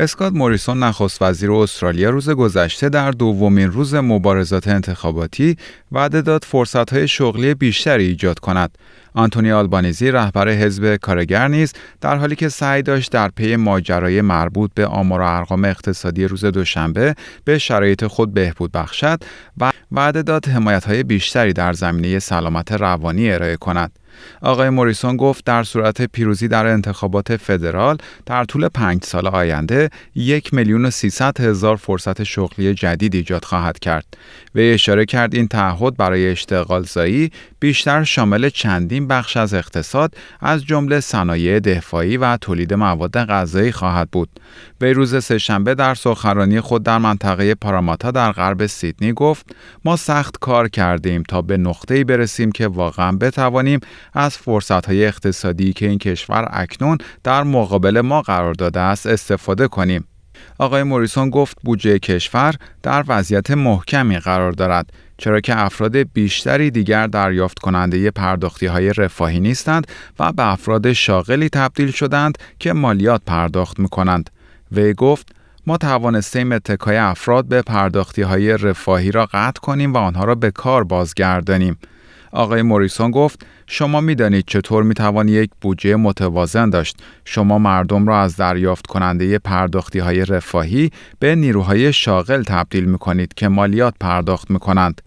اسکات موریسون نخست وزیر استرالیا روز گذشته در دومین روز مبارزات انتخاباتی وعده داد فرصتهای شغلی بیشتری ایجاد کند. آنتونی آلبانیزی رهبر حزب کارگر نیز در حالی که سعی داشت در پی ماجرای مربوط به آمار و ارقام اقتصادی روز دوشنبه به شرایط خود بهبود بخشد و وعده داد حمایت‌های بیشتری در زمینه سلامت روانی ارائه کند. آقای موریسون گفت در صورت پیروزی در انتخابات فدرال در طول پنج سال آینده یک میلیون و سیصد هزار فرصت شغلی جدید ایجاد خواهد کرد و اشاره کرد این تعهد برای اشتغال زایی بیشتر شامل چندین بخش از اقتصاد از جمله صنایع دفاعی و تولید مواد غذایی خواهد بود. وی روز سهشنبه در سخنرانی خود در منطقه پاراماتا در غرب سیدنی گفت ما سخت کار کردیم تا به نقطه‌ای برسیم که واقعا بتوانیم از فرصت‌های اقتصادی که این کشور اکنون در مقابل ما قرار داده است استفاده کنیم. آقای موریسون گفت بودجه کشور در وضعیت محکمی قرار دارد چرا که افراد بیشتری دیگر دریافت کننده پرداختی های رفاهی نیستند و به افراد شاغلی تبدیل شدند که مالیات پرداخت می کنند. وی گفت ما توانستیم اتکای افراد به پرداختی های رفاهی را قطع کنیم و آنها را به کار بازگردانیم. آقای موریسون گفت شما می‌دانید چطور می توانی یک بودجه متوازن داشت. شما مردم را از دریافت کننده پرداختی های رفاهی به نیروهای شاغل تبدیل می کنید که مالیات پرداخت می کنند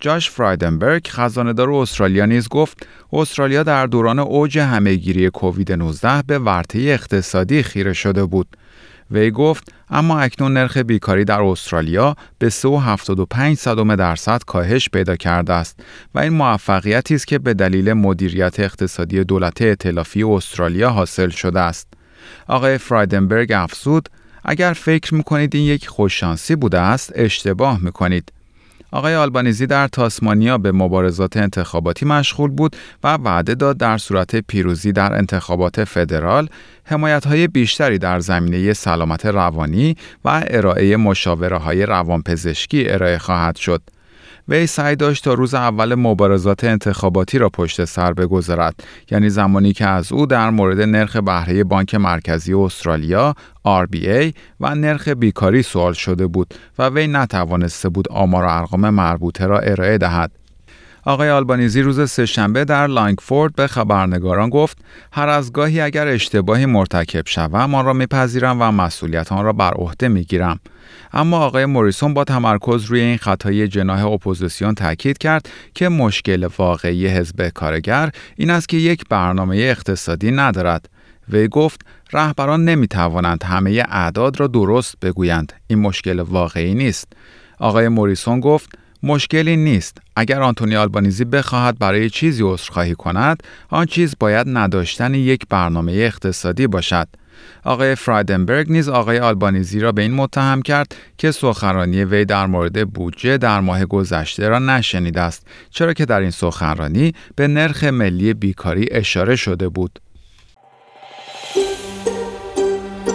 جاش فرایدنبرگ خزاندار استرالیا نیز گفت استرالیا در دوران اوج همهگیری کووید 19 به ورطه اقتصادی خیره شده بود. وی گفت اما اکنون نرخ بیکاری در استرالیا به 3.75 صدم درصد کاهش پیدا کرده است و این موفقیتی است که به دلیل مدیریت اقتصادی دولت ائتلافی استرالیا حاصل شده است. آقای فرایدنبرگ افزود اگر فکر می‌کنید این یک خوششانسی بوده است اشتباه می‌کنید آقای آلبانیزی در تاسمانیا به مبارزات انتخاباتی مشغول بود و وعده داد در صورت پیروزی در انتخابات فدرال حمایت های بیشتری در زمینه سلامت روانی و ارائه مشاوره های روانپزشکی ارائه خواهد شد. وی سعی داشت تا روز اول مبارزات انتخاباتی را پشت سر بگذارد. یعنی زمانی که از او در مورد نرخ بهره بانک مرکزی استرالیا RBA و نرخ بیکاری سوال شده بود و وی نتوانسته بود آمار و ارقام مربوطه را ارائه دهد. آقای آلبانیزی روز سهشنبه در لانگفورد به خبرنگاران گفت هر از گاهی اگر اشتباهی مرتکب شوم آن را میپذیرم و مسئولیت آن را بر عهده می‌گیرم. اما آقای موریسون با تمرکز روی این خطای جناح اپوزیسیون تاکید کرد که مشکل واقعی حزب کارگر این است که یک برنامه اقتصادی ندارد. وی گفت رهبران نمی توانند همه اعداد را درست بگویند. این مشکل واقعی نیست. آقای موریسون گفت مشکلی نیست. اگر آنتونی آلبانیزی بخواهد برای چیزی عذرخواهی کند آن چیز باید نداشتن یک برنامه اقتصادی باشد. آقای فرایدنبرگ نیز آقای آلبانیزی را به این متهم کرد که سخنرانی وی در مورد بودجه در ماه گذشته را نشنیده است چرا که در این سخنرانی به نرخ ملی بیکاری اشاره شده بود.